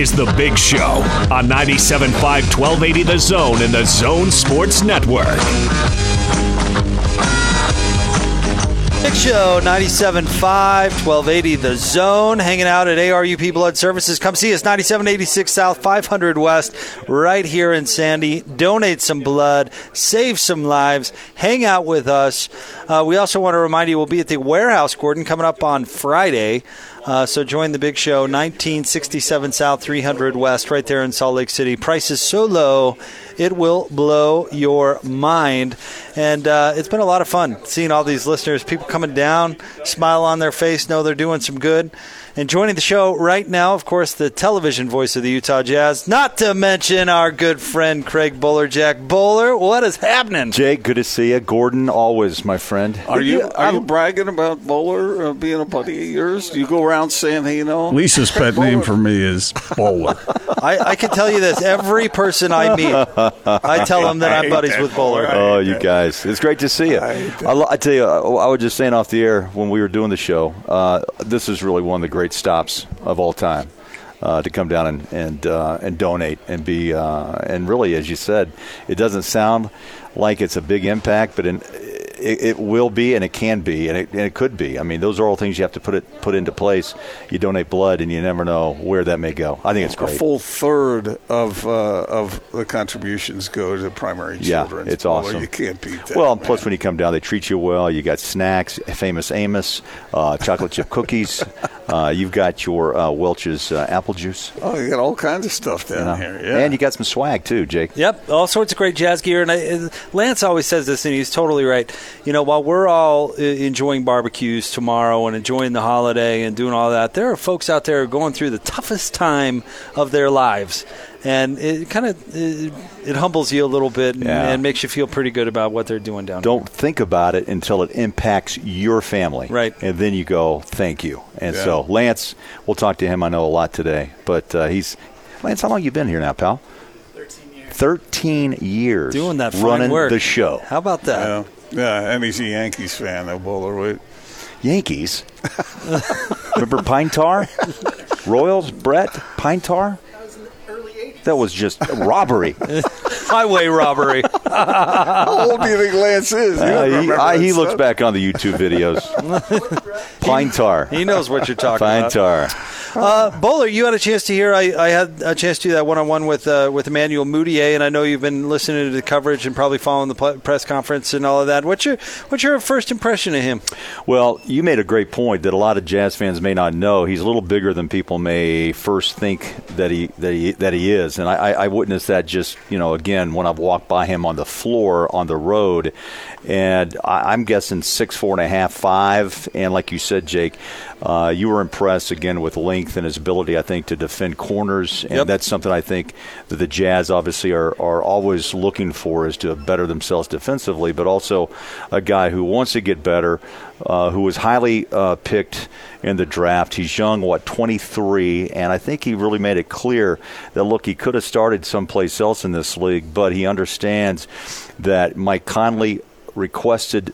is The Big Show on 97.5 1280 The Zone and The Zone Sports Network. Big Show 97.5, 1280 The Zone, hanging out at ARUP Blood Services. Come see us, 9786 South, 500 West, right here in Sandy. Donate some blood, save some lives, hang out with us. Uh, we also want to remind you we'll be at the warehouse, Gordon, coming up on Friday. Uh, so join the big show, 1967 South, 300 West, right there in Salt Lake City. Price is so low, it will blow your mind. And uh, it's been a lot of fun seeing all these listeners, people coming down, smile on their face, know they're doing some good. And joining the show right now, of course, the television voice of the Utah Jazz, not to mention our good friend Craig Bowler. Jack Boler, what is happening? Jake, good to see you. Gordon, always my friend. Are you are you bragging about Boler uh, being a buddy of yours? Do you go around saying, "Hey, you know"? Lisa's pet name for me is Boler. I, I can tell you this: every person I meet, I tell them that I'm buddies with Boler. Oh, you guys, it's great to see you. I, lo- I tell you, uh, I was just saying off the air when we were doing the show. Uh, this is really one of the great stops of all time. Uh, to come down and and uh, and donate and be uh, and really, as you said, it doesn't sound like it's a big impact, but in, it, it will be and it can be and it, and it could be. I mean, those are all things you have to put it put into place. You donate blood, and you never know where that may go. I think it's A great. full third of uh, of the contributions go to primary Yeah, children. it's Boler, awesome. You can't beat that. Well, man. plus when you come down, they treat you well. You got snacks, famous Amos, uh, chocolate chip cookies. Uh, you've got your uh, Welch's uh, apple juice. oh, you got all kinds of stuff down you know. here. Yeah, And you got some swag too, Jake. Yep, all sorts of great jazz gear. And I, Lance always says this, and he's totally right. You know, while we're all uh, enjoying barbecues tomorrow and enjoying the holiday and doing all that, there are folks out there going through the toughest time of their lives. And it kind of it, it humbles you a little bit and, Yeah. and makes you feel pretty good about what they're doing down here. Don't think about it until it impacts your family. Right. And then you go, thank you. And Yeah. so, Lance, we'll talk to him, I know, a lot today. But uh, he's, Lance, how long you been here now, pal? 13 years. 13 years. Doing that fine Running work. the show. How about that? yeah, yeah. And he's a Yankees fan, though, Boler. Wait. Yankees. Remember Pine Tar? Royals, Brett, Pine Tar? That was just robbery. Highway robbery. How old do you think Lance is? Uh, he I- he looks back on the YouTube videos. Pine Tar. he knows what you're talking Pine about. Tar. Uh, Boler, you had a chance to hear. I, I had a chance to do that one-on-one with uh, with Emmanuel Mudiay, and I know you've been listening to the coverage and probably following the press conference and all of that. What's your what's your first impression of him? Well, you made a great point that a lot of jazz fans may not know. He's a little bigger than people may first think that he that he that he is, and I, I I witnessed that just you know again when I've walked by him on the floor on the road, and I, I'm guessing six four and a half five, and like you said, Jake, uh, you were impressed again with length and his ability, I think, to defend corners, and Yep. that's something I think that the Jazz obviously are, are always looking for is to better themselves defensively, but also a guy who wants to get better, uh, who was highly uh, picked in the draft. He's young, what, 23, and I think he really made it clear that, look, he could have started someplace else in this league, but he understands that Mike Conley requested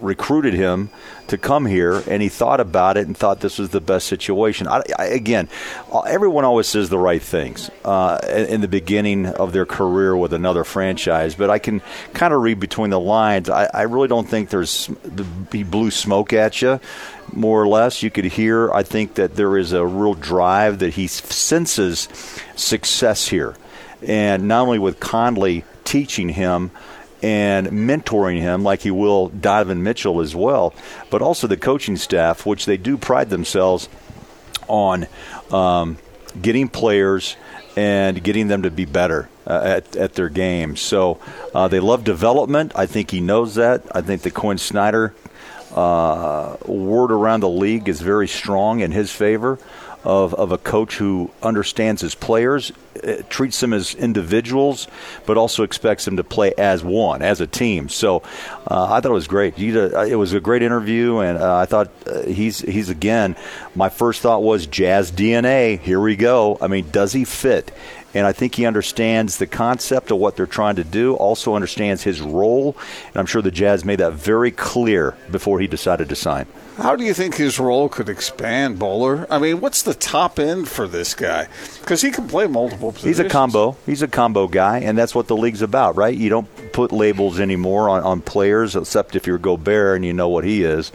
recruited him to come here, and he thought about it and thought this was the best situation. I, I, again, uh, everyone always says the right things uh, in, the beginning of their career with another franchise, but I can kind of read between the lines. I, I really don't think there's the, he blew smoke at you. More or less, you could hear. I think that there is a real drive that he senses success here, and not only with Conley teaching him and mentoring him like he will Donovan Mitchell as well, but also the coaching staff, which they do pride themselves on um, getting players and getting them to be better uh, at, at their game. So uh, they love development. I think he knows that. I think the Quin Snyder uh, word around the league is very strong in his favor of, of a coach who understands his players, uh, treats them as individuals, but also expects them to play as one, as a team. So uh, I thought it was great. It was a great interview, and uh, I thought uh, he's he's again. My first thought was Jazz DNA. Here we go. I mean, does he fit and I think he understands the concept of what they're trying to do. Also understands his role, and I'm sure the Jazz made that very clear before he decided to sign. How do you think his role could expand, Boler? I mean, what's the top end for this guy? Because he can play multiple positions. He's a combo. He's a combo guy, and that's what the league's about, right? You don't put labels anymore on, on players, except if you're Gobert and you know what he is,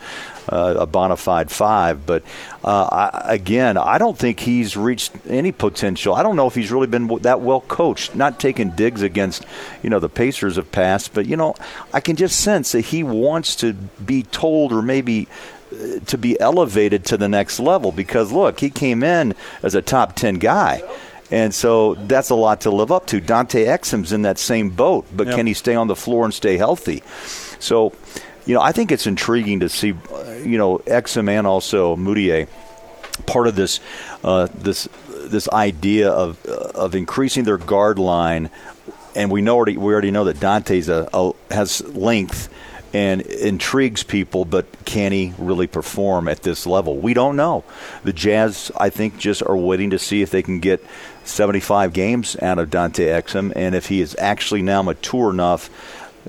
uh, a bona fide five. But uh, I, again, I don't think he's reached any potential. I don't know if he's really been that well coached. Not taking digs against, you know, the Pacers have passed, but you know, I can just sense that he wants to be told or maybe to be elevated to the next level because look, he came in as a top 10 guy. And so that's a lot to live up to. Dante Exum's in that same boat, but yep. can he stay on the floor and stay healthy? So, you know, I think it's intriguing to see, you know, Exum and also Mudiay part of this uh, this this idea of of increasing their guard line, and we know already we already know that Dante's a, a has length and intrigues people, but can he really perform at this level? We don't know. The Jazz, I think, just are waiting to see if they can get 75 games out of Dante Exum, and if he is actually now mature enough.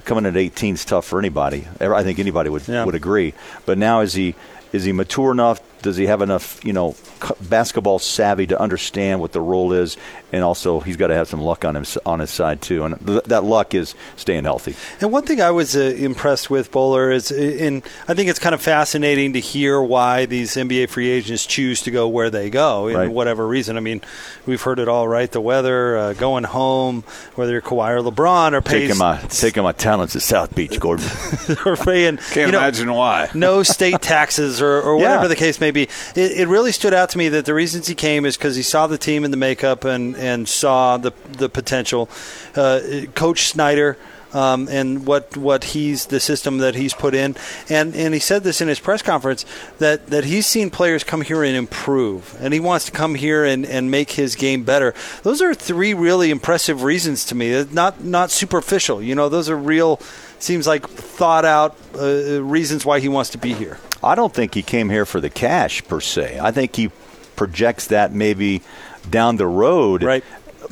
Coming at 18 is tough for anybody. I think anybody would yeah. would agree. But now is he is he mature enough? Does he have enough, you know, basketball savvy to understand what the role is? And also, he's got to have some luck on him on his side too. And th- that luck is staying healthy. And one thing I was uh, impressed with Bowler is, and I think it's kind of fascinating to hear why these NBA free agents choose to go where they go, in right. whatever reason. I mean, we've heard it all, right? The weather, uh, going home, whether you're Kawhi or LeBron, or taking my taking my talents to South Beach, Gordon, or paying. Can't you know, imagine why. no state taxes or, or whatever yeah. the case may be. It, it, really stood out to me that the reasons he came is because he saw the team in the makeup and, and saw the the potential. Uh, Coach Snyder. Um, and what what he's the system that he's put in, and and he said this in his press conference that that he's seen players come here and improve, and he wants to come here and, and make his game better. Those are three really impressive reasons to me. Not not superficial, you know. Those are real. Seems like thought out uh, reasons why he wants to be here. I don't think he came here for the cash per se. I think he projects that maybe down the road right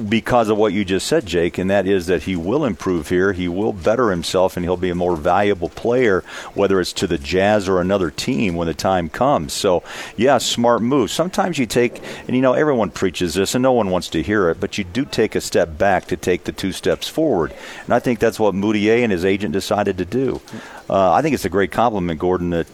because of what you just said, Jake, and that is that he will improve here. He will better himself, and he'll be a more valuable player, whether it's to the Jazz or another team when the time comes. So, yeah, smart move. Sometimes you take, and you know, everyone preaches this, and no one wants to hear it, but you do take a step back to take the two steps forward. And I think that's what Mudiay and his agent decided to do. Uh, I think it's a great compliment, Gordon, that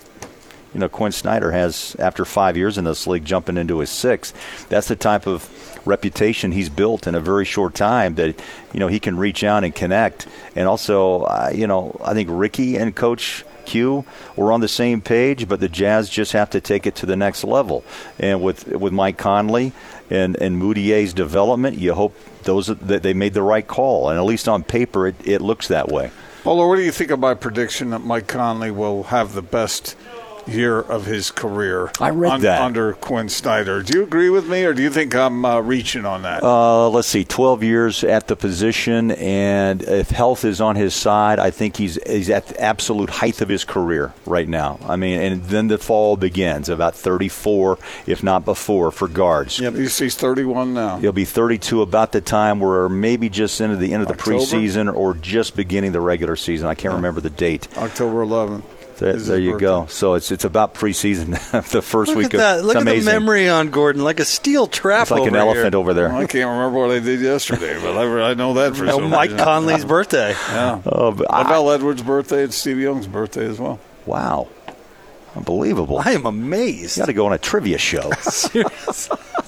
you know Quin Snyder has after five years in this league, jumping into his sixth. That's the type of reputation he's built in a very short time that you know he can reach out and connect. And also, uh, you know, I think Ricky and Coach Q were on the same page, but the Jazz just have to take it to the next level. And with with Mike Conley and and Mudiay's development, you hope those that they made the right call. And at least on paper, it, it looks that way. Well, what do you think of my prediction that Mike Conley will have the best year of his career. I read un- that under Quin Snyder. Do you agree with me, or do you think I'm uh, reaching on that? Uh, let's see, 12 years at the position, and if health is on his side, I think he's he's at the absolute height of his career right now. I mean, and then the fall begins about 34, if not before, for guards. Yep, he's, he's 31 now. He'll be 32 about the time where maybe just into the end of the October? preseason or just beginning the regular season. I can't remember the date. October 11th. There, there you go. So it's it's about preseason, the first Look week at of that. Look at the memory on Gordon, like a steel trap. It's like an elephant over there. Well, I can't remember what I did yesterday, but I, I know that for oh, no, Mike reason. Conley's birthday. Yeah. Oh, what about Edwards' birthday and Steve Young's birthday as well? Wow. Unbelievable. I am amazed. You got to go on a trivia show.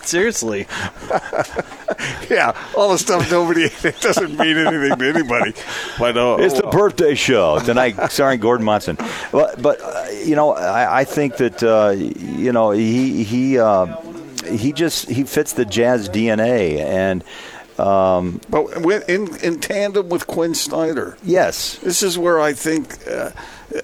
Seriously. yeah, all the stuff nobody it doesn't mean anything to anybody. But uh, it's the birthday show tonight. Sorry, Gordon Monson. But, but uh, you know, I, I think that uh, you know he he uh, he just he fits the Jazz DNA and. Um, but in in tandem with Quin Snyder, yes, this is where I think uh,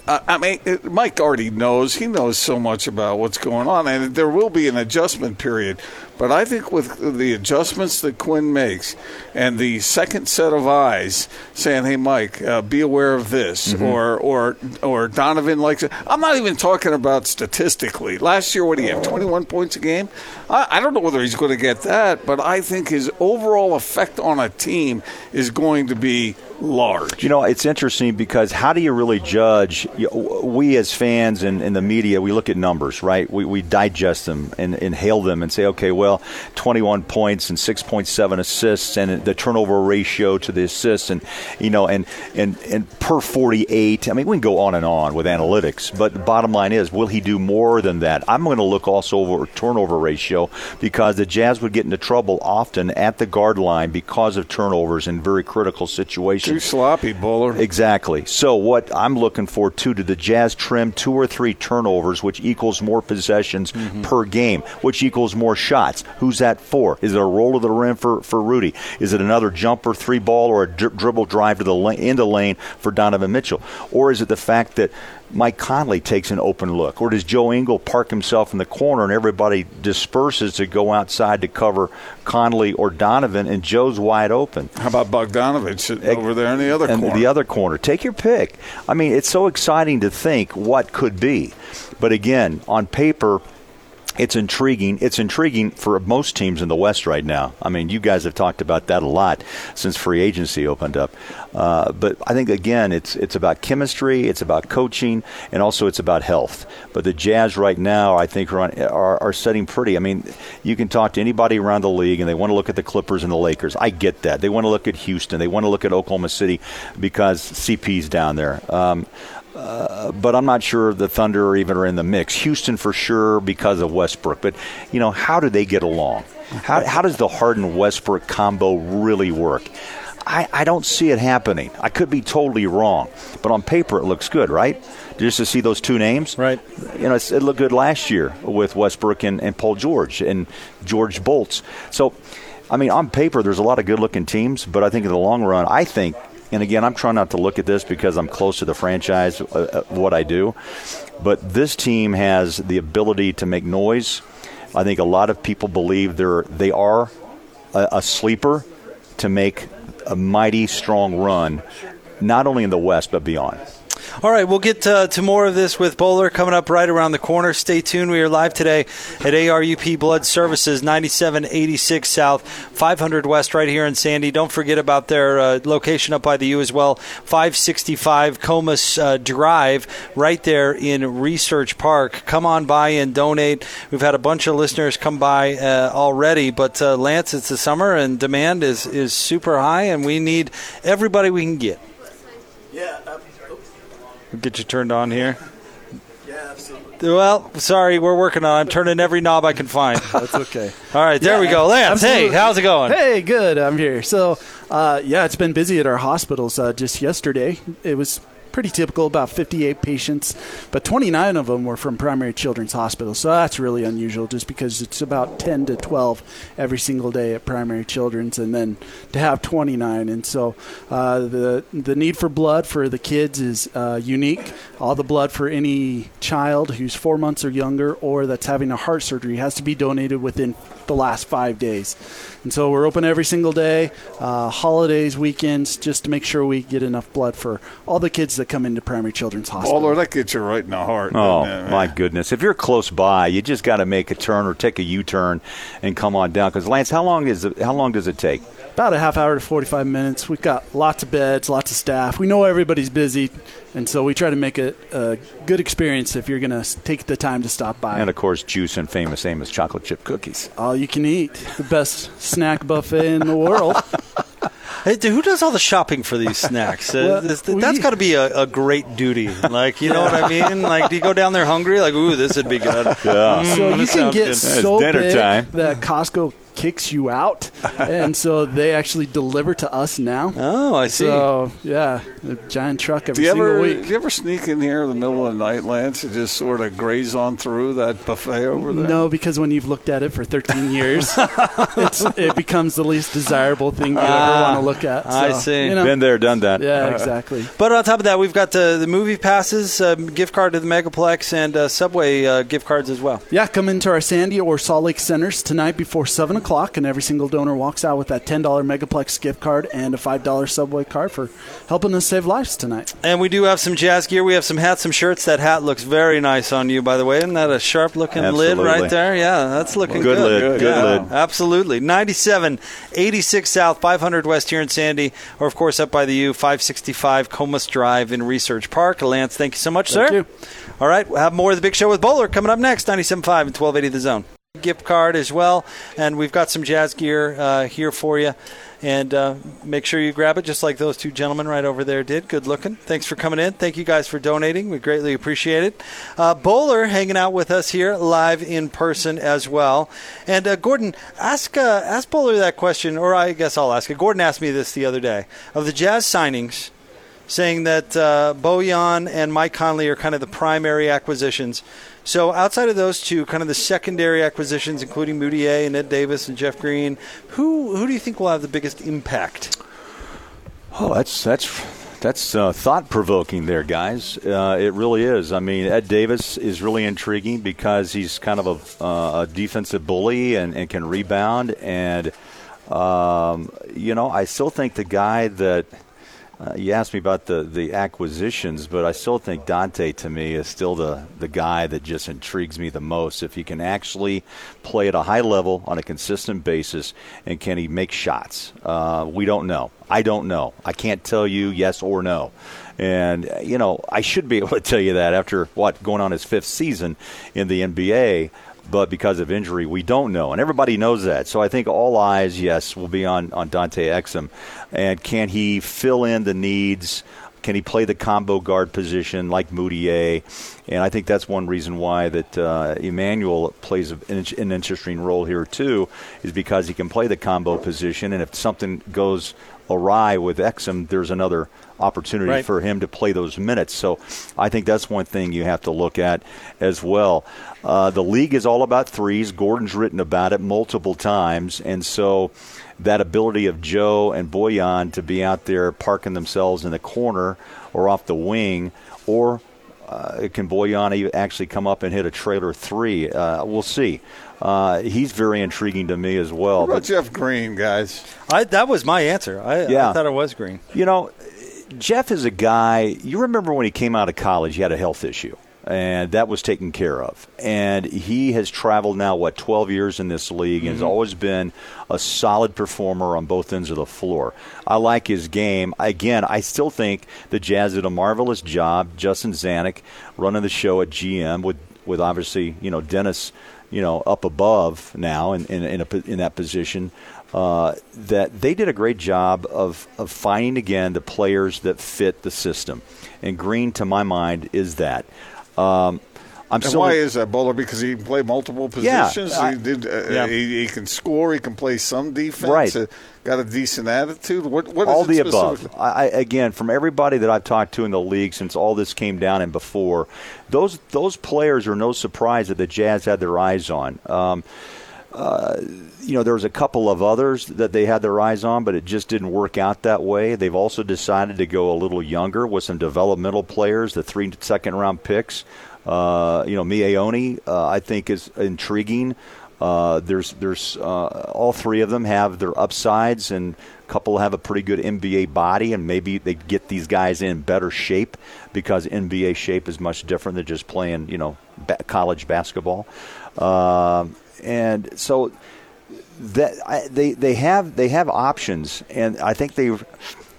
I mean, Mike already knows. He knows so much about what's going on, and there will be an adjustment period. But I think with the adjustments that Quin makes and the second set of eyes saying, "Hey, Mike, uh, be aware of this," Mm-hmm. or or or Donovan likes it. I'm not even talking about statistically. Last year, what did he have? 21 points a game. I, I don't know whether he's going to get that, but I think his overall effect on a team is going to be large. You know, it's interesting because how do you really judge? We as fans and, and the media, we look at numbers, right? We, we digest them and inhale them and say, okay, well, 21 points and 6.7 assists and the turnover ratio to the assists and, you know, and, and, and per 48. I mean, we can go on and on with analytics, but the bottom line is, will he do more than that? I'm going to look also over turnover ratio because the Jazz would get into trouble often at the guard line because of turnovers in very critical situations. Too sloppy, Boler. Exactly. So what I'm looking for too, to the Jazz trim two or three turnovers, which equals more possessions mm-hmm. per game, which equals more shots? Who's that for? Is it a roll to the rim for, for Rudy? Is it another jumper, three ball, or a dri- dribble drive to the lane, into lane for Donovan Mitchell? Or is it the fact that Mike Conley takes an open look, or does Joe Ingles park himself in the corner and everybody disperses to go outside to cover Conley or Donovan, and Joe's wide open? How about Bogdanovich over there in the other and corner? the other corner. Take your pick. I mean, it's so exciting to think what could be. But again, on paper, it's intriguing. It's intriguing for most teams in the West right now. I mean, you guys have talked about that a lot since free agency opened up. Uh, but I think again, it's it's about chemistry, it's about coaching, and also it's about health. But the Jazz right now, I think, are, on, are are setting pretty. I mean, you can talk to anybody around the league, and they want to look at the Clippers and the Lakers. I get that. They want to look at Houston. They want to look at Oklahoma City because CP's down there. Um, uh, but I'm not sure the Thunder are even are in the mix. Houston for sure because of Westbrook. But you know, how do they get along? How, how does the Harden Westbrook combo really work? I, I don't see it happening. I could be totally wrong, but on paper it looks good, right? Just to see those two names, Right. You know, it looked good last year with Westbrook and, and Paul George and George Bolts. So, I mean, on paper there's a lot of good-looking teams, but I think in the long run, I think and again, I'm trying not to look at this because I'm close to the franchise, uh, uh, what I do. But this team has the ability to make noise. I think a lot of people believe they're they are a, a sleeper to make a mighty strong run, not only in the West but beyond. All right, we'll get uh, to more of this with Boler coming up right around the corner. Stay tuned. We are live today at ARUP Blood Services, 9786 South, 500 West, right here in Sandy. Don't forget about their uh, location up by the U as well, 565 Komas uh, Drive, right there in Research Park. Come on by and donate. We've had a bunch of listeners come by uh, already, but uh, Lance, it's the summer and demand is, is super high, and we need everybody we can get. Yeah, We'll get you turned on here. yeah, absolutely. Well, sorry, we're working on. it. I'm turning every knob I can find. That's okay. All right, there we go. Lance, hey, how's it going? Hey, good. I'm here. So, uh, yeah, it's been busy at our hospitals. Uh, just yesterday, it was pretty typical, about 58 patients, but 29 of them were from Primary Children's Hospital. So that's really unusual, just because it's about 10 to 12 every single day at Primary Children's, and then to have 29. And so uh, the the need for blood for the kids is uh, unique. All the blood for any child who's four months or younger or that's having a heart surgery has to be donated within the last five days. And so we're open every single day, uh, holidays, weekends, just to make sure we get enough blood for all the kids that come into Primary Children's Hospital. Bowler, that gets you right in the heart. Oh it, my goodness! If you're close by, you just got to make a turn or take a U-turn and come on down. Because Lance, how long is it, how long does it take? About a half hour to 45 minutes. We've got lots of beds, lots of staff. We know everybody's busy, and so we try to make it a good experience if you're going to take the time to stop by. And of course, juice and famous Amos chocolate chip cookies. all you can eat. The best snack buffet in the world. Hey, who does all the shopping for these snacks? Uh, Well, that's got to be a, a great duty. Like, you know what I mean? Like, do you go down there hungry? Like, ooh, this would be good. Yeah. So you can get good. so dinner big time. that Costco kicks you out, and so they actually deliver to us now. Oh, I see. So yeah, a giant truck Do every you single ever week. do you ever sneak in here in the middle of the night, Lance, and just sort of graze on through that buffet over there? No, because when you've looked at it for 13 years, it's, it becomes the least desirable thing you ever want to look at. So, I see. You know, Been there, done that. yeah, exactly. But on top of that, we've got the, the movie passes, um, gift card to the Megaplex, and uh, Subway uh, gift cards as well. Yeah, come into our Sandy or Salt Lake centers tonight before 7 o'clock, and every single donor walks out with that $10 Megaplex gift card and a $5 Subway card for helping us save lives tonight. And we do have some jazz gear. We have some hats, some shirts. That hat looks very nice on you, by the way. Isn't that a sharp looking lid right there? Yeah, that's looking Good good. lid, good Yeah, lid. Absolutely. 97, 86 South, 500 West here in Sandy, or of course up by the U, 565 Komas Drive in Research Park. Lance, thank you so much, Thank sir. you. All right, we'll have more of the big show with Boler coming up next, 97.5 and 1280 The Zone. Gift card as well, and we've got some jazz gear uh, here for you. And uh, make sure you grab it, just like those two gentlemen right over there did. Good looking. Thanks for coming in. Thank you guys for donating. We greatly appreciate it. Uh, Boler hanging out with us here live in person as well. And uh, Gordon, ask uh, ask Boler that question, or I guess I'll ask it. Gordon asked me this the other day of the Jazz signings saying that uh, Bojan and Mike Conley are kind of the primary acquisitions. So outside of those two, kind of the secondary acquisitions, including Mudiay and Ed Davis and Jeff Green, who who do you think will have the biggest impact? Oh, that's that's that's uh, thought provoking, there, guys. Uh, it really is. I mean, Ed Davis is really intriguing because he's kind of a, uh, a defensive bully and, and can rebound. And um, you know, I still think the guy that uh, you asked me about the, the acquisitions, but I still think Dante to me is still the, the guy that just intrigues me the most. If he can actually play at a high level on a consistent basis, and can he make shots? Uh, we don't know. I don't know. I can't tell you yes or no. And, you know, I should be able to tell you that after what, going on his fifth season in the NBA but because of injury, we don't know, and everybody knows that. So I think all eyes, yes, will be on on Dante Exum, and can he fill in the needs? Can he play the combo guard position like Mudiay? And I think that's one reason why that uh, Emmanuel plays an, an interesting role here too, is because he can play the combo position, and if something goes awry with Exum, there's another opportunity Right. for him to play those minutes. So I think that's one thing you have to look at as well. Uh, the league is all about threes. Gordon's written about it multiple times, and so that ability of Joe and Bojan to be out there parking themselves in the corner or off the wing, or uh, can Bojan actually come up and hit a trailer three? Uh, we'll see. Uh, he's very intriguing to me as well. What about But Jeff Green, guys? I, that was my answer. I, Yeah. I thought it was Green. You know, Jeff is a guy. You remember when he came out of college, he had a health issue, and that was taken care of. And he has traveled now, what, 12 years in this league, and has mm-hmm. always been a solid performer on both ends of the floor. I like his game. Again, I still think the Jazz did a marvelous job. Justin Zanik running the show at GM with, with obviously, you know, Dennis, you know, up above now in, in, in, a, in that position uh, that they did a great job of, of finding again the players that fit the system. And Green, to my mind, is that. Um, I'm And why is that, Boler? Because he can play multiple Yeah, positions. I- he, did, uh, Yeah. he, he can score. He can play some defense. Right. uh, got a decent attitude. What, what is all the above. I, again, from everybody that I've talked to in the league since all this came down and before, those those players are no surprise that the Jazz had their eyes on. Um, uh, you know, there was a couple of others that they had their eyes on, but it just didn't work out that way. They've also decided to go a little younger with some developmental players, the three second round picks. Uh, you know, Miye Oni, uh, I think is intriguing. Uh, there's there's uh, all three of them have their upsides, and a couple have a pretty good NBA body, and maybe they get these guys in better shape because NBA shape is much different than just playing you know ba- college basketball. And so that I, they they have they have options, and I think they've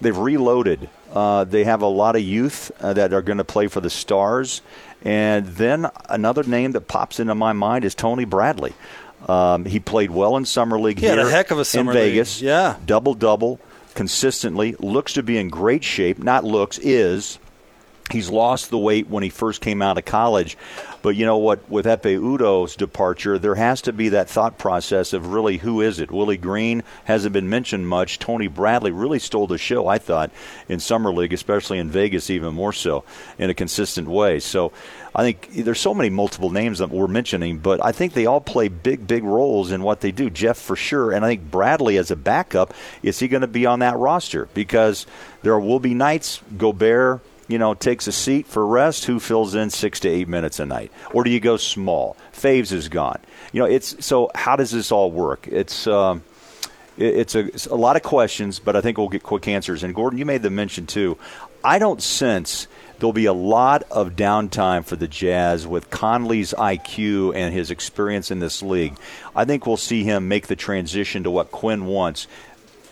they've reloaded. Uh, they have a lot of youth uh, that are going to play for the Stars, and then another name that pops into my mind is Tony Bradley. Um, he played well in summer league He had here a heck of a summer in league. Vegas. Yeah. double double consistently. Looks to be in great shape. Not looks is He's lost the weight when he first came out of college. But you know what? With Ekpe Udoh's departure, there has to be that thought process of really who is it? Willie Green hasn't been mentioned much. Tony Bradley really stole the show, I thought, in Summer League, especially in Vegas, even more so, in a consistent way. So I think there's so many multiple names that we're mentioning, but I think they all play big, big roles in what they do. Jeff, for sure. And I think Bradley, as a backup, is he going to be on that roster? Because there will be nights, Gobert you know, takes a seat for rest, who fills in six to eight minutes a night? Or do you go small? Faves is gone. You know, it's so how does this all work? It's um, it's a, it's a lot of questions, but I think we'll get quick answers. And Gordon, you made the mention too. I don't sense there'll be a lot of downtime for the Jazz with Conley's IQ and his experience in this league. I think we'll see him make the transition to what Quin wants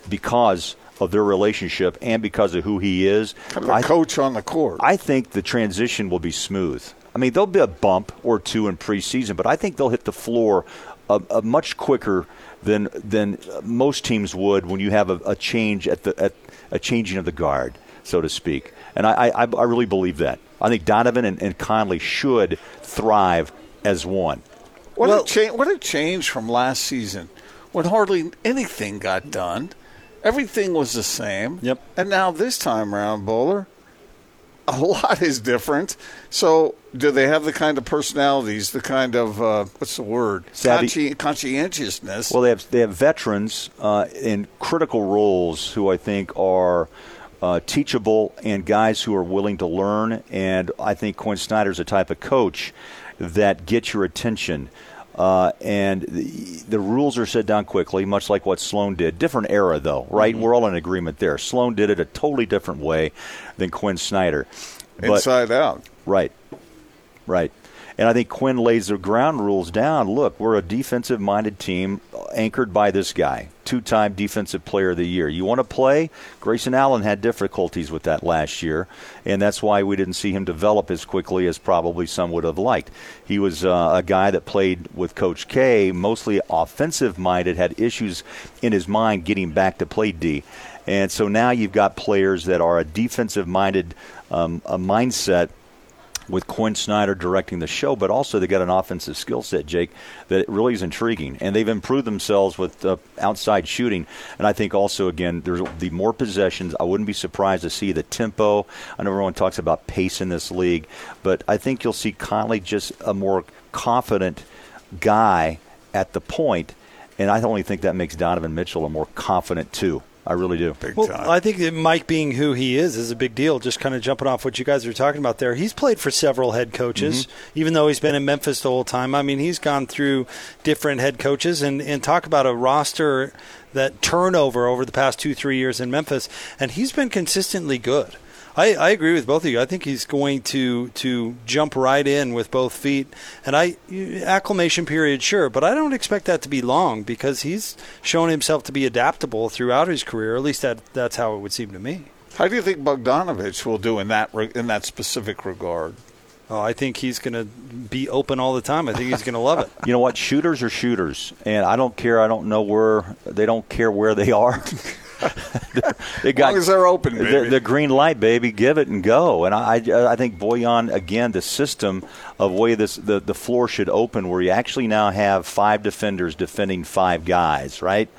because of their relationship and because of who he is. Kind of a coach on the court. I think the transition will be smooth. I mean, there'll be a bump or two in preseason, but I think they'll hit the floor a, a much quicker than than most teams would when you have a, a change at the at a changing of the guard, so to speak. And I, I, I really believe that. I think Donovan and, and Conley should thrive as one. What, well, a cha- what a change from last season when hardly anything got done Everything was the same. Yep. And now this time around, Boler, a lot is different. So, do they have the kind of personalities, the kind of uh, what's the word, Consci- conscientiousness? Well, they have they have veterans uh, in critical roles who I think are. Uh, teachable and guys who are willing to learn, and I think Quin Snyder's a type of coach that gets your attention. Uh, and the, the, rules are set down quickly, much like what Sloan did. Different era, though, right? Mm-hmm. We're all in agreement there. Sloan did it a totally different way than Quin Snyder. But, Inside out. Right. Right. And I think Quin lays the ground rules down. Look, we're a defensive minded team anchored by this guy, two time defensive player of the year. You want to play? Grayson Allen had difficulties with that last year, and that's why we didn't see him develop as quickly as probably some would have liked. He was uh, a guy that played with Coach K, mostly offensive minded, had issues in his mind getting back to play D. And so now you've got players that are a defensive minded um, a mindset with Quin Snyder directing the show, but also they got an offensive skill set, Jake, that really is intriguing. And they've improved themselves with uh, outside shooting. And I think also, again, there's the more possessions. I wouldn't be surprised to see the tempo. I know everyone talks about pace in this league, but I think you'll see Conley just a more confident guy at the point, and I only think that makes Donovan Mitchell a more confident too. I really do. Big well, time. I think that Mike being who he is is a big deal. Just kind of jumping off what you guys are talking about there. He's played for several head coaches, mm-hmm. even though he's been in Memphis the whole time. I mean, he's gone through different head coaches and, and talk about a roster that turnover over the past two, three years in Memphis, and he's been consistently good. I, I agree with both of you. I think he's going to to jump right in with both feet. And I acclimation period, sure, but I don't expect that to be long because he's shown himself to be adaptable throughout his career. At least that that's how it would seem to me. How do you think Bogdanovich will do in that in that specific regard? Oh, I think he's going to be open all the time. I think he's going to love it. You know what? Shooters are shooters, and I don't care. I don't know where they don't care where they are. they got, as long as they're open, the, the, green light, baby, give it and go. And I, I uh, think Bojan again, the system of way this the, the floor should open, where you actually now have five defenders defending five guys, right?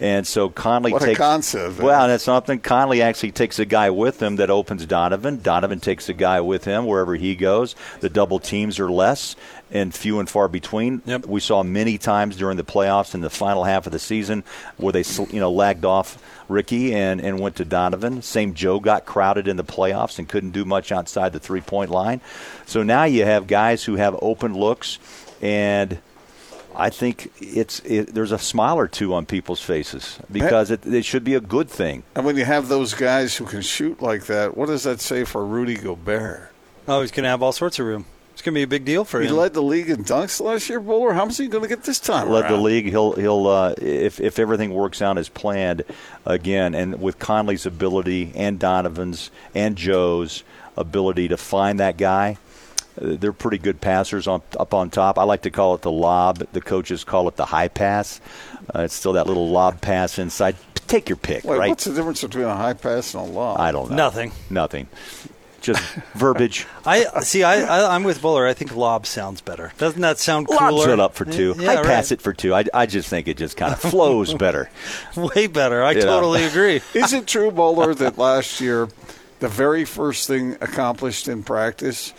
And so Conley what takes. a concept. Well, that's something. Conley actually takes a guy with him that opens Donovan. Donovan takes a guy with him wherever he goes. The double teams are less and few and far between. Yep. We saw many times during the playoffs in the final half of the season where they you know lagged off Ricky and, and went to Donovan. Same Joe got crowded in the playoffs and couldn't do much outside the three point line. So now you have guys who have open looks and I think it's it, there's a smile or two on people's faces because it, it, should be a good thing. And when you have those guys who can shoot like that, what does that say for Rudy Gobert? Oh, he's going to have all sorts of room. It's going to be a big deal for he him. He led the league in dunks last year, Boler. How much is he going to get this time? Led around? the league. He'll he'll uh, if if everything works out as planned, again, and with Conley's ability and Donovan's and Joe's ability to find that guy they're pretty good passers on, up on top. I like to call it the lob. The coaches call it the high pass. Uh, it's still that little lob pass inside. Take your pick, Wait, right? What's the difference between a high pass and a lob? I don't know. Nothing. Nothing. Just verbiage. I see. I, I I'm with Boler. I think lob sounds better. Doesn't that sound cooler? Lobs it up for two. Yeah, I right. pass it for two. I, I just think it just kind of flows better. Way better. I You know. totally agree. Is it true, Boler, that last year the very first thing accomplished in practice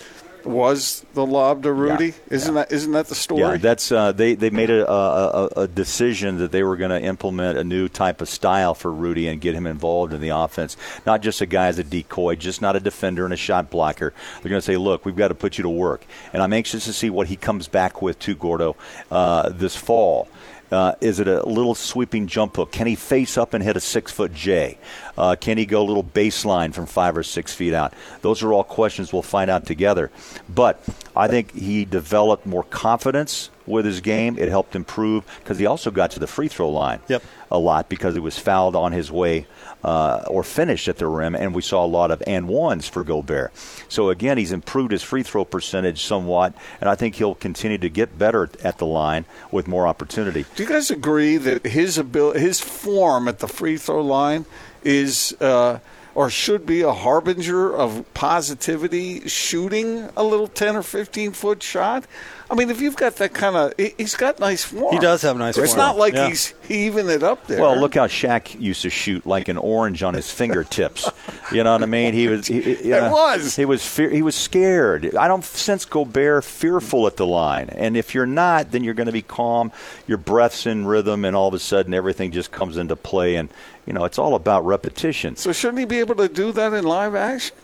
was the lob to Rudy? Yeah. Isn't that isn't that the story? Yeah, that's uh, they they made a, a, a, a decision that they were going to implement a new type of style for Rudy and get him involved in the offense. Not just a guy as a decoy, just not a defender and a shot blocker. They're going to say, look, we've got to put you to work, and I'm anxious to see what he comes back with to Gordo uh, this fall. Uh, is it a little sweeping jump hook? Can he face up and hit a six foot J? Uh, can he go a little baseline from five or six feet out? Those are all questions we'll find out together. But I think he developed more confidence with his game. It helped improve because he also got to the free throw line Yep. a lot because he was fouled on his way uh, or finished at the rim, and we saw a lot of and ones for Gobert. So again, he's improved his free throw percentage somewhat, and I think he'll continue to get better at the line with more opportunity. Do you guys agree that his ability, his form at the free throw line is uh, or should be a harbinger of positivity shooting a little 10 or 15 foot shot? I mean, if you've got that kind of, he's got nice form. He does have nice It's form. It's not like Yeah. he's he even it up there. Well, look how Shaq used to shoot like an orange on his fingertips. You know what I mean? He was. He, It know, was. He was. Fear, he was scared. I don't sense Gobert fearful at the line. And if you're not, then you're going to be calm. Your breath's in rhythm, and all of a sudden everything just comes into play. And you know, it's all about repetition. So shouldn't he be able to do that in live action?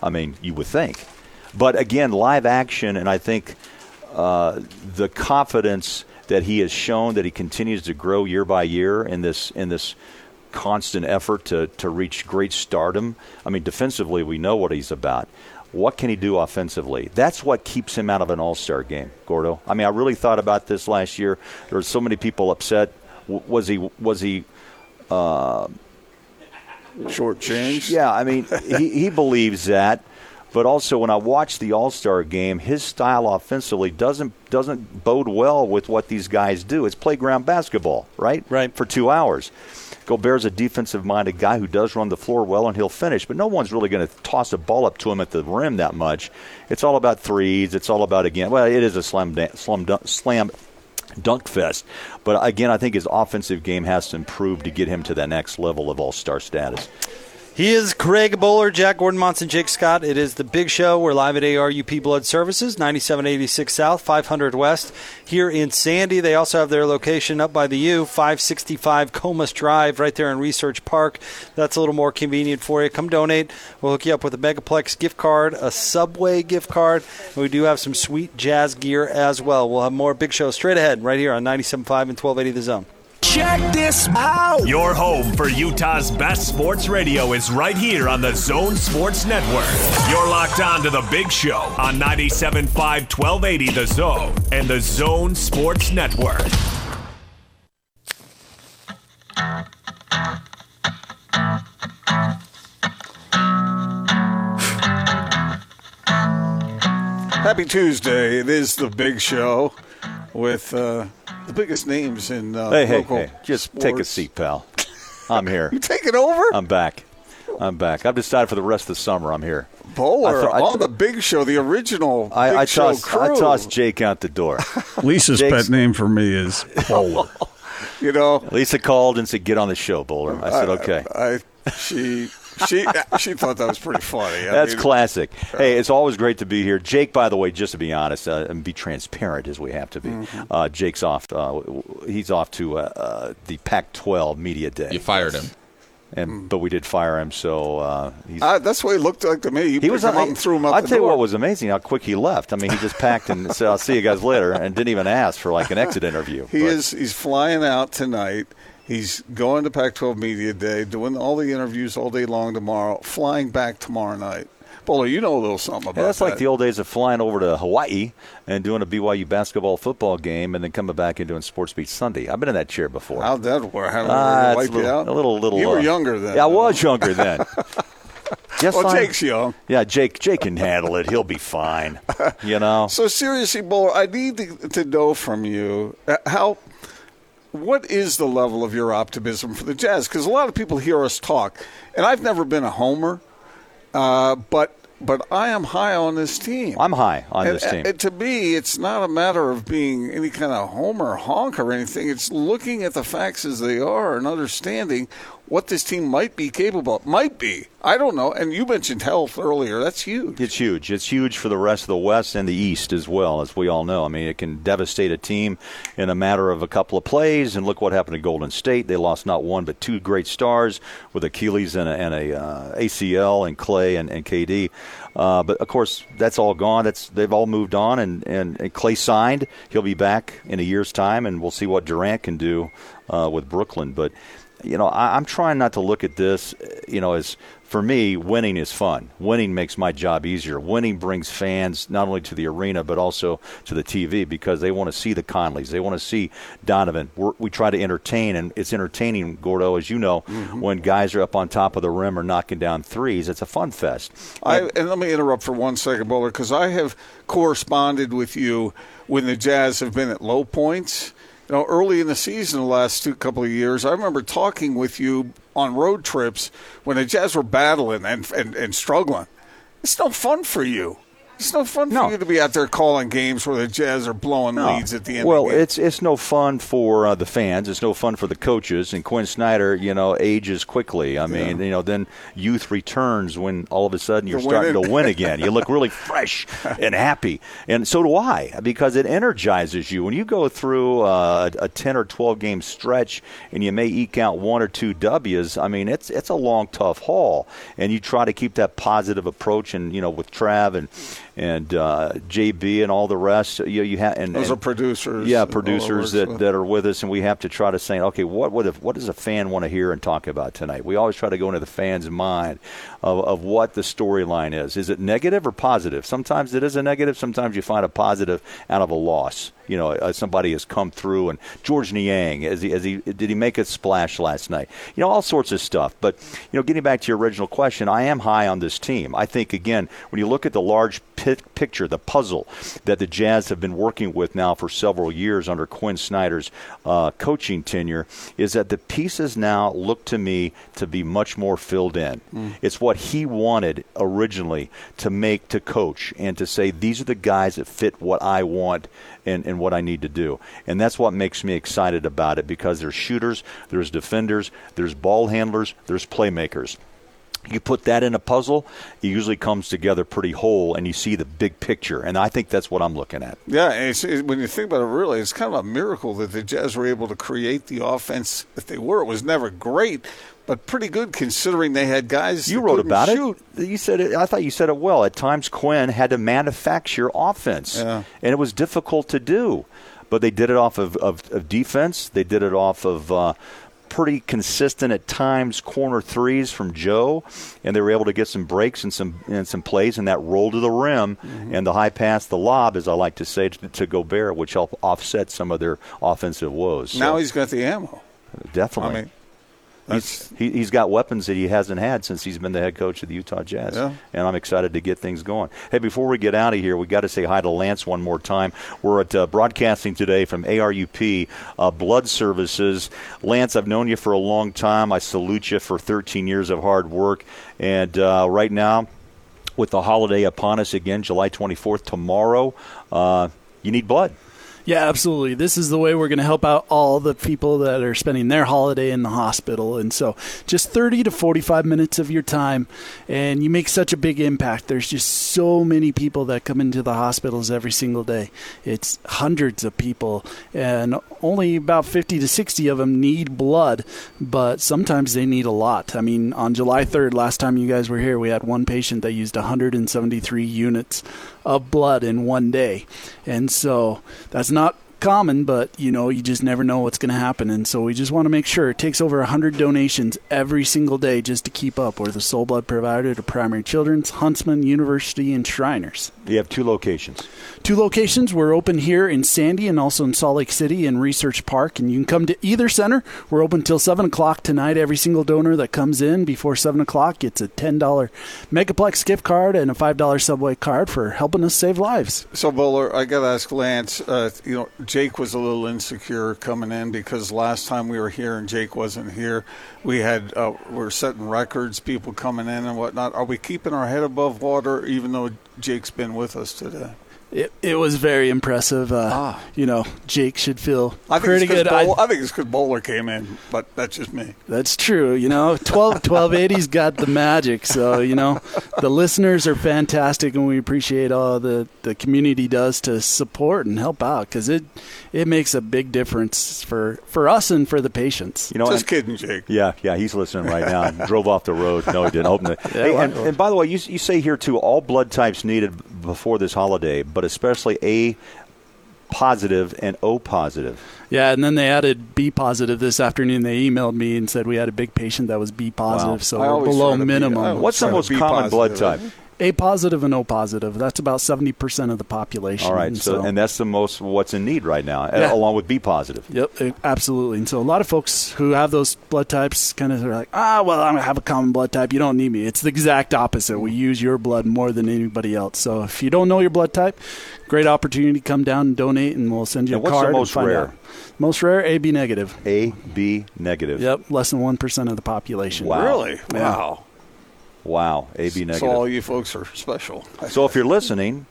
I mean, you would think. But again, live action, and I think uh, the confidence that he has shown that he continues to grow year by year in this in this constant effort to, to reach great stardom. I mean, defensively, we know what he's about. What can he do offensively? That's what keeps him out of an All Star game, Gordo. I mean, I really thought about this last year. There were so many people upset. W- Was he was he Short change. yeah, I mean, he, he believes that, but also when I watch the All Star game, his style offensively doesn't doesn't bode well with what these guys do. It's playground basketball, right? Right. For two hours. Gobert's a defensive minded guy who does run the floor well and he'll finish, but no one's really going to toss a ball up to him at the rim that much. It's all about threes. It's all about again. Well, it is a slam slam dunk, slam dunk fest, but again, I think his offensive game has to improve to get him to that next level of All Star status. He is Craig Bolerjack, Gordon Monson, Jake Scott. It is the big show. We're live at ARUP Blood Services, 9786 South, 500 West, here in Sandy. They also have their location up by the U, 565 Komas Drive, right there in Research Park. That's a little more convenient for you. Come donate. We'll hook you up with a Megaplex gift card, a Subway gift card, and we do have some sweet jazz gear as well. We'll have more big shows straight ahead right here on 97.5 and 1280 The Zone. Check this out. Your home for Utah's best sports radio is right here on the Zone Sports Network. You're locked on to the big show on 97.5 1280 The Zone and the Zone Sports Network. Happy Tuesday. It is the big show with uh, the biggest names in uh, Hey, hey, local hey! Just take a seat, pal. I'm here. You take it over? I'm back. I'm back. I've decided for the rest of the summer I'm here. Boler I thought- I- on the big show, the original big I, I show tossed crew. I tossed Jake out the door. Lisa's Jake's- pet name for me is Boler. You know, Lisa called and said, "Get on the show, Boler." I said, "Okay." I she she she thought that was pretty funny. I That's mean, classic. Hey, it's always great to be here. Jake, by the way, just to be honest uh, and be transparent as we have to be, Mm-hmm. uh, Jake's off. Uh, he's off to uh, uh, the Pac-12 media day, You fired him. and but we did fire him, so uh, he's. Uh, that's what he looked like to me. You he was. him up and threw him out I'll the tell you what was amazing: how quick he left. I mean, he just packed and said, "I'll see you guys later," and didn't even ask for like an exit interview. He But- is. He's flying out tonight. He's going to Pac-12 Media Day, doing all the interviews all day long tomorrow. Flying back tomorrow night. Boler, you know a little something about Yeah, that's that. like the old days of flying over to Hawaii and doing a BYU basketball football game, and then coming back and doing Sports Beat Sunday. I've been in that chair before. How'd that work? How did it's wipe you a little, out? a little, little. You were uh, younger then. Yeah, I was younger then. yes, Well, I- Jake's young. Yeah, Jake. Jake can handle it. He'll be fine. You know. So seriously, Boler, I need to, to know from you uh, how. What is the level of your optimism for the Jazz? Because a lot of people hear us talk, and I've never been a homer, Uh, but but I am high on this team. I'm high on and, this team. and to me, it's not a matter of being any kind of homer honk or anything. It's looking at the facts as they are and understanding what this team might be capable of. Might be. I don't know. And you mentioned health earlier. That's huge. It's huge. It's huge for the rest of the West and the East as well, as we all know. I mean, it can devastate a team in a matter of a couple of plays. And look what happened to Golden State. They lost not one but two great stars with Achilles and a, and a uh, ACL and Clay and, and KD. Uh, but of course, that's all gone. That's they've all moved on, and, and, and Clay signed. He'll be back in a year's time, and we'll see what Durant can do uh, with Brooklyn. But you know, I, I'm trying not to look at this, you know, as for me, winning is fun. Winning makes my job easier. Winning brings fans not only to the arena but also to the TV because they want to see the Conleys. They want to see Donovan. We're, we try to entertain, and it's entertaining, Gordo, as you know, Mm-hmm. when guys are up on top of the rim or knocking down threes. It's a fun fest. I, and let me interrupt for one second, Boler, because I have corresponded with you when the Jazz have been at low points. You know, early in the season, the last two couple of years, I remember talking with you on road trips when the Jazz were battling and and, and struggling. It's no fun for you. It's no fun No. for you to be out there calling games where the Jazz are blowing No. leads at the end. Well, of the game. it's it's no fun for uh, the fans. It's no fun for the coaches. And Quin Snyder, you know, ages quickly. I mean, you know, then youth returns when all of a sudden you're You're starting to win again. You look really fresh and happy, and so do I because it energizes you when you go through uh, a ten or twelve game stretch and you may eke out one or two W's. I mean, it's it's a long, tough haul, and you try to keep that positive approach. And you know, with Trav and and uh, JB and all the rest, you you have and Those and- are producers. yeah, producers that, that are with us, and we have to try to say, okay, what would what does a fan want to hear and talk about tonight? We always try to go into the fan's mind of, of what the storyline is. Is it negative or positive? Sometimes it is a negative. Sometimes you find a positive out of a loss. You know, uh, somebody has come through, and Georges Niang, as he, as he did he make a splash last night? You know, all sorts of stuff. But you know, getting back to your original question, I am high on this team. I think again, when you look at the large pi- picture, the puzzle that the Jazz have been working with now for several years under Quin Snyder's uh, coaching tenure, is that the pieces now look to me to be much more filled in. It's what he wanted originally to make to coach and to say these are the guys that fit what I want and, and what I need to do. And that's what makes me excited about it because there's shooters, there's defenders, there's ball handlers, there's playmakers. You put that in a puzzle, it usually comes together pretty whole, and you see the big picture. And I think that's what I'm looking at. Yeah, it, when you think about it, really, it's kind of a miracle that the Jazz were able to create the offense that they were. It was never great, but pretty good considering they had guys. You wrote about shoot. it. You said it. I thought you said it well. At times, Quin had to manufacture offense, Yeah. and it was difficult to do. But they did it off of, of, of defense. They did it off of uh, pretty consistent at times corner threes from Joe, and they were able to get some breaks and some and some plays and that roll to the rim Mm-hmm. and the high pass, the lob, as I like to say, to, to Gobert, which helped offset some of their offensive woes. So, Now he's got the ammo. definitely. I mean, that's He's, he, he's got weapons that he hasn't had since he's been the head coach of the Utah Jazz. Yeah. And I'm excited to get things going. Hey, before we get out of here, we got to say hi to Lance one more time. We're at uh, broadcasting today from ARUP uh, Blood Services. Lance, I've known you for a long time. I salute you for 13 years of hard work. And uh, right now, with the holiday upon us again, July 24th, tomorrow, uh, you need blood. Yeah, absolutely. This is the way we're going to help out all the people that are spending their holiday in the hospital. And so, just 30 to 45 minutes of your time, and you make such a big impact. There's just so many people that come into the hospitals every single day. It's hundreds of people, and only about 50 to 60 of them need blood, but sometimes they need a lot. I mean, on July 3rd, last time you guys were here, we had one patient that used 173 units of blood in one day. And so that's not common, but you know, you just never know what's going to happen. And so we just want to make sure it takes over 100 donations every single day just to keep up. We're the sole blood provider to Primary Children's, Huntsman, University, and Shriners. You have two locations. Two locations. We're open here in Sandy and also in Salt Lake City in Research Park. And you can come to either center. We're open till 7 o'clock tonight. Every single donor that comes in before 7 o'clock gets a $10 Megaplex gift card and a $5 Subway card for helping us save lives. So, Boler, I got to ask Lance. Uh, you know, Jake was a little insecure coming in because last time we were here and Jake wasn't here, we had uh, we we're setting records, people coming in and whatnot. Are we keeping our head above water even though Jake's been with us today? It, it was very impressive. Uh, Ah. You know, Jake should feel I think pretty it's 'cause good. I- Boler, I, think it's because Boler came in, but that's just me. That's true. You know, 12, 1280's got the magic. So, you know, the listeners are fantastic and we appreciate all the, the community does to support and help out because it, it makes a big difference for, for us and for the patients. You know, just and- kidding, Jake. Yeah, yeah, he's listening right now. Drove off the road. No, he didn't. Open it. Hey, and, and by the way, you, you say here too, all blood types needed before this holiday, but especially A positive and O positive. Yeah, and then they added B positive this afternoon. They emailed me and said we had a big patient that was B positive, Wow. so I we're always below try to be- minimum. I- What's the most be common blood type? A positive and O positive. That's about 70% of the population. All right, And so, and that's the most what's in need right now, Yeah. along with B positive. Yep, eh, absolutely. And so a lot of folks who have those blood types kind of are like, ah, well, I'm gonna have a common blood type. You don't need me. It's the exact opposite. We use your blood more than anybody else. So if you don't know your blood type, great opportunity to come down and donate, and we'll send you And a what's the card. most and find rare? Out. Most rare, AB negative. A B negative. Yep, less than one percent of the population. Wow. Really? Yeah. Wow. Wow, A B negative. So all you folks are special. So if you're listening,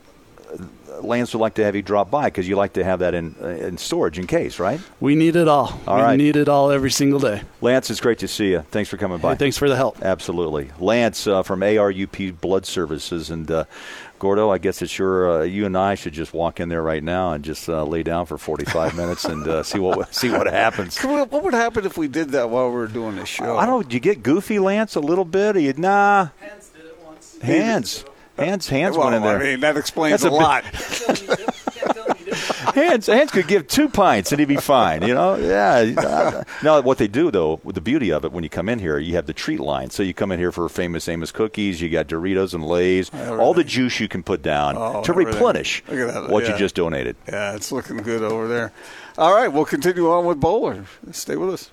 Lance would like to have you drop by because you like to have that in uh, in storage in case, right? We need it all. All we right. need it all every single day. Lance, it's great to see you. Thanks for coming by. Hey, thanks for the help. Absolutely. Lance uh, from ARUP Blood Services. And uh, Gordo, I guess it's your, uh, you and I should just walk in there right now and just uh, lay down for 45 minutes and uh, see what see what happens. Come What would happen if we did that while we were doing the show? I don't know. Did you get goofy, Lance, a little bit? Or you, nah. Hands. Did it once. Hands. Hands Well, went in there. I mean, that explains That's a, a lot. Hands, hands could give two pints and he'd be fine. You know, yeah. Now, what they do though, with the beauty of it, when you come in here, you have the treat line. So you come in here for famous Amos cookies. You got Doritos and Lay's, all the juice you can put down Oh, to everything. replenish Look at that, what you just donated. yeah, it's looking good over there. All right, we'll continue on with Boler. Stay with us.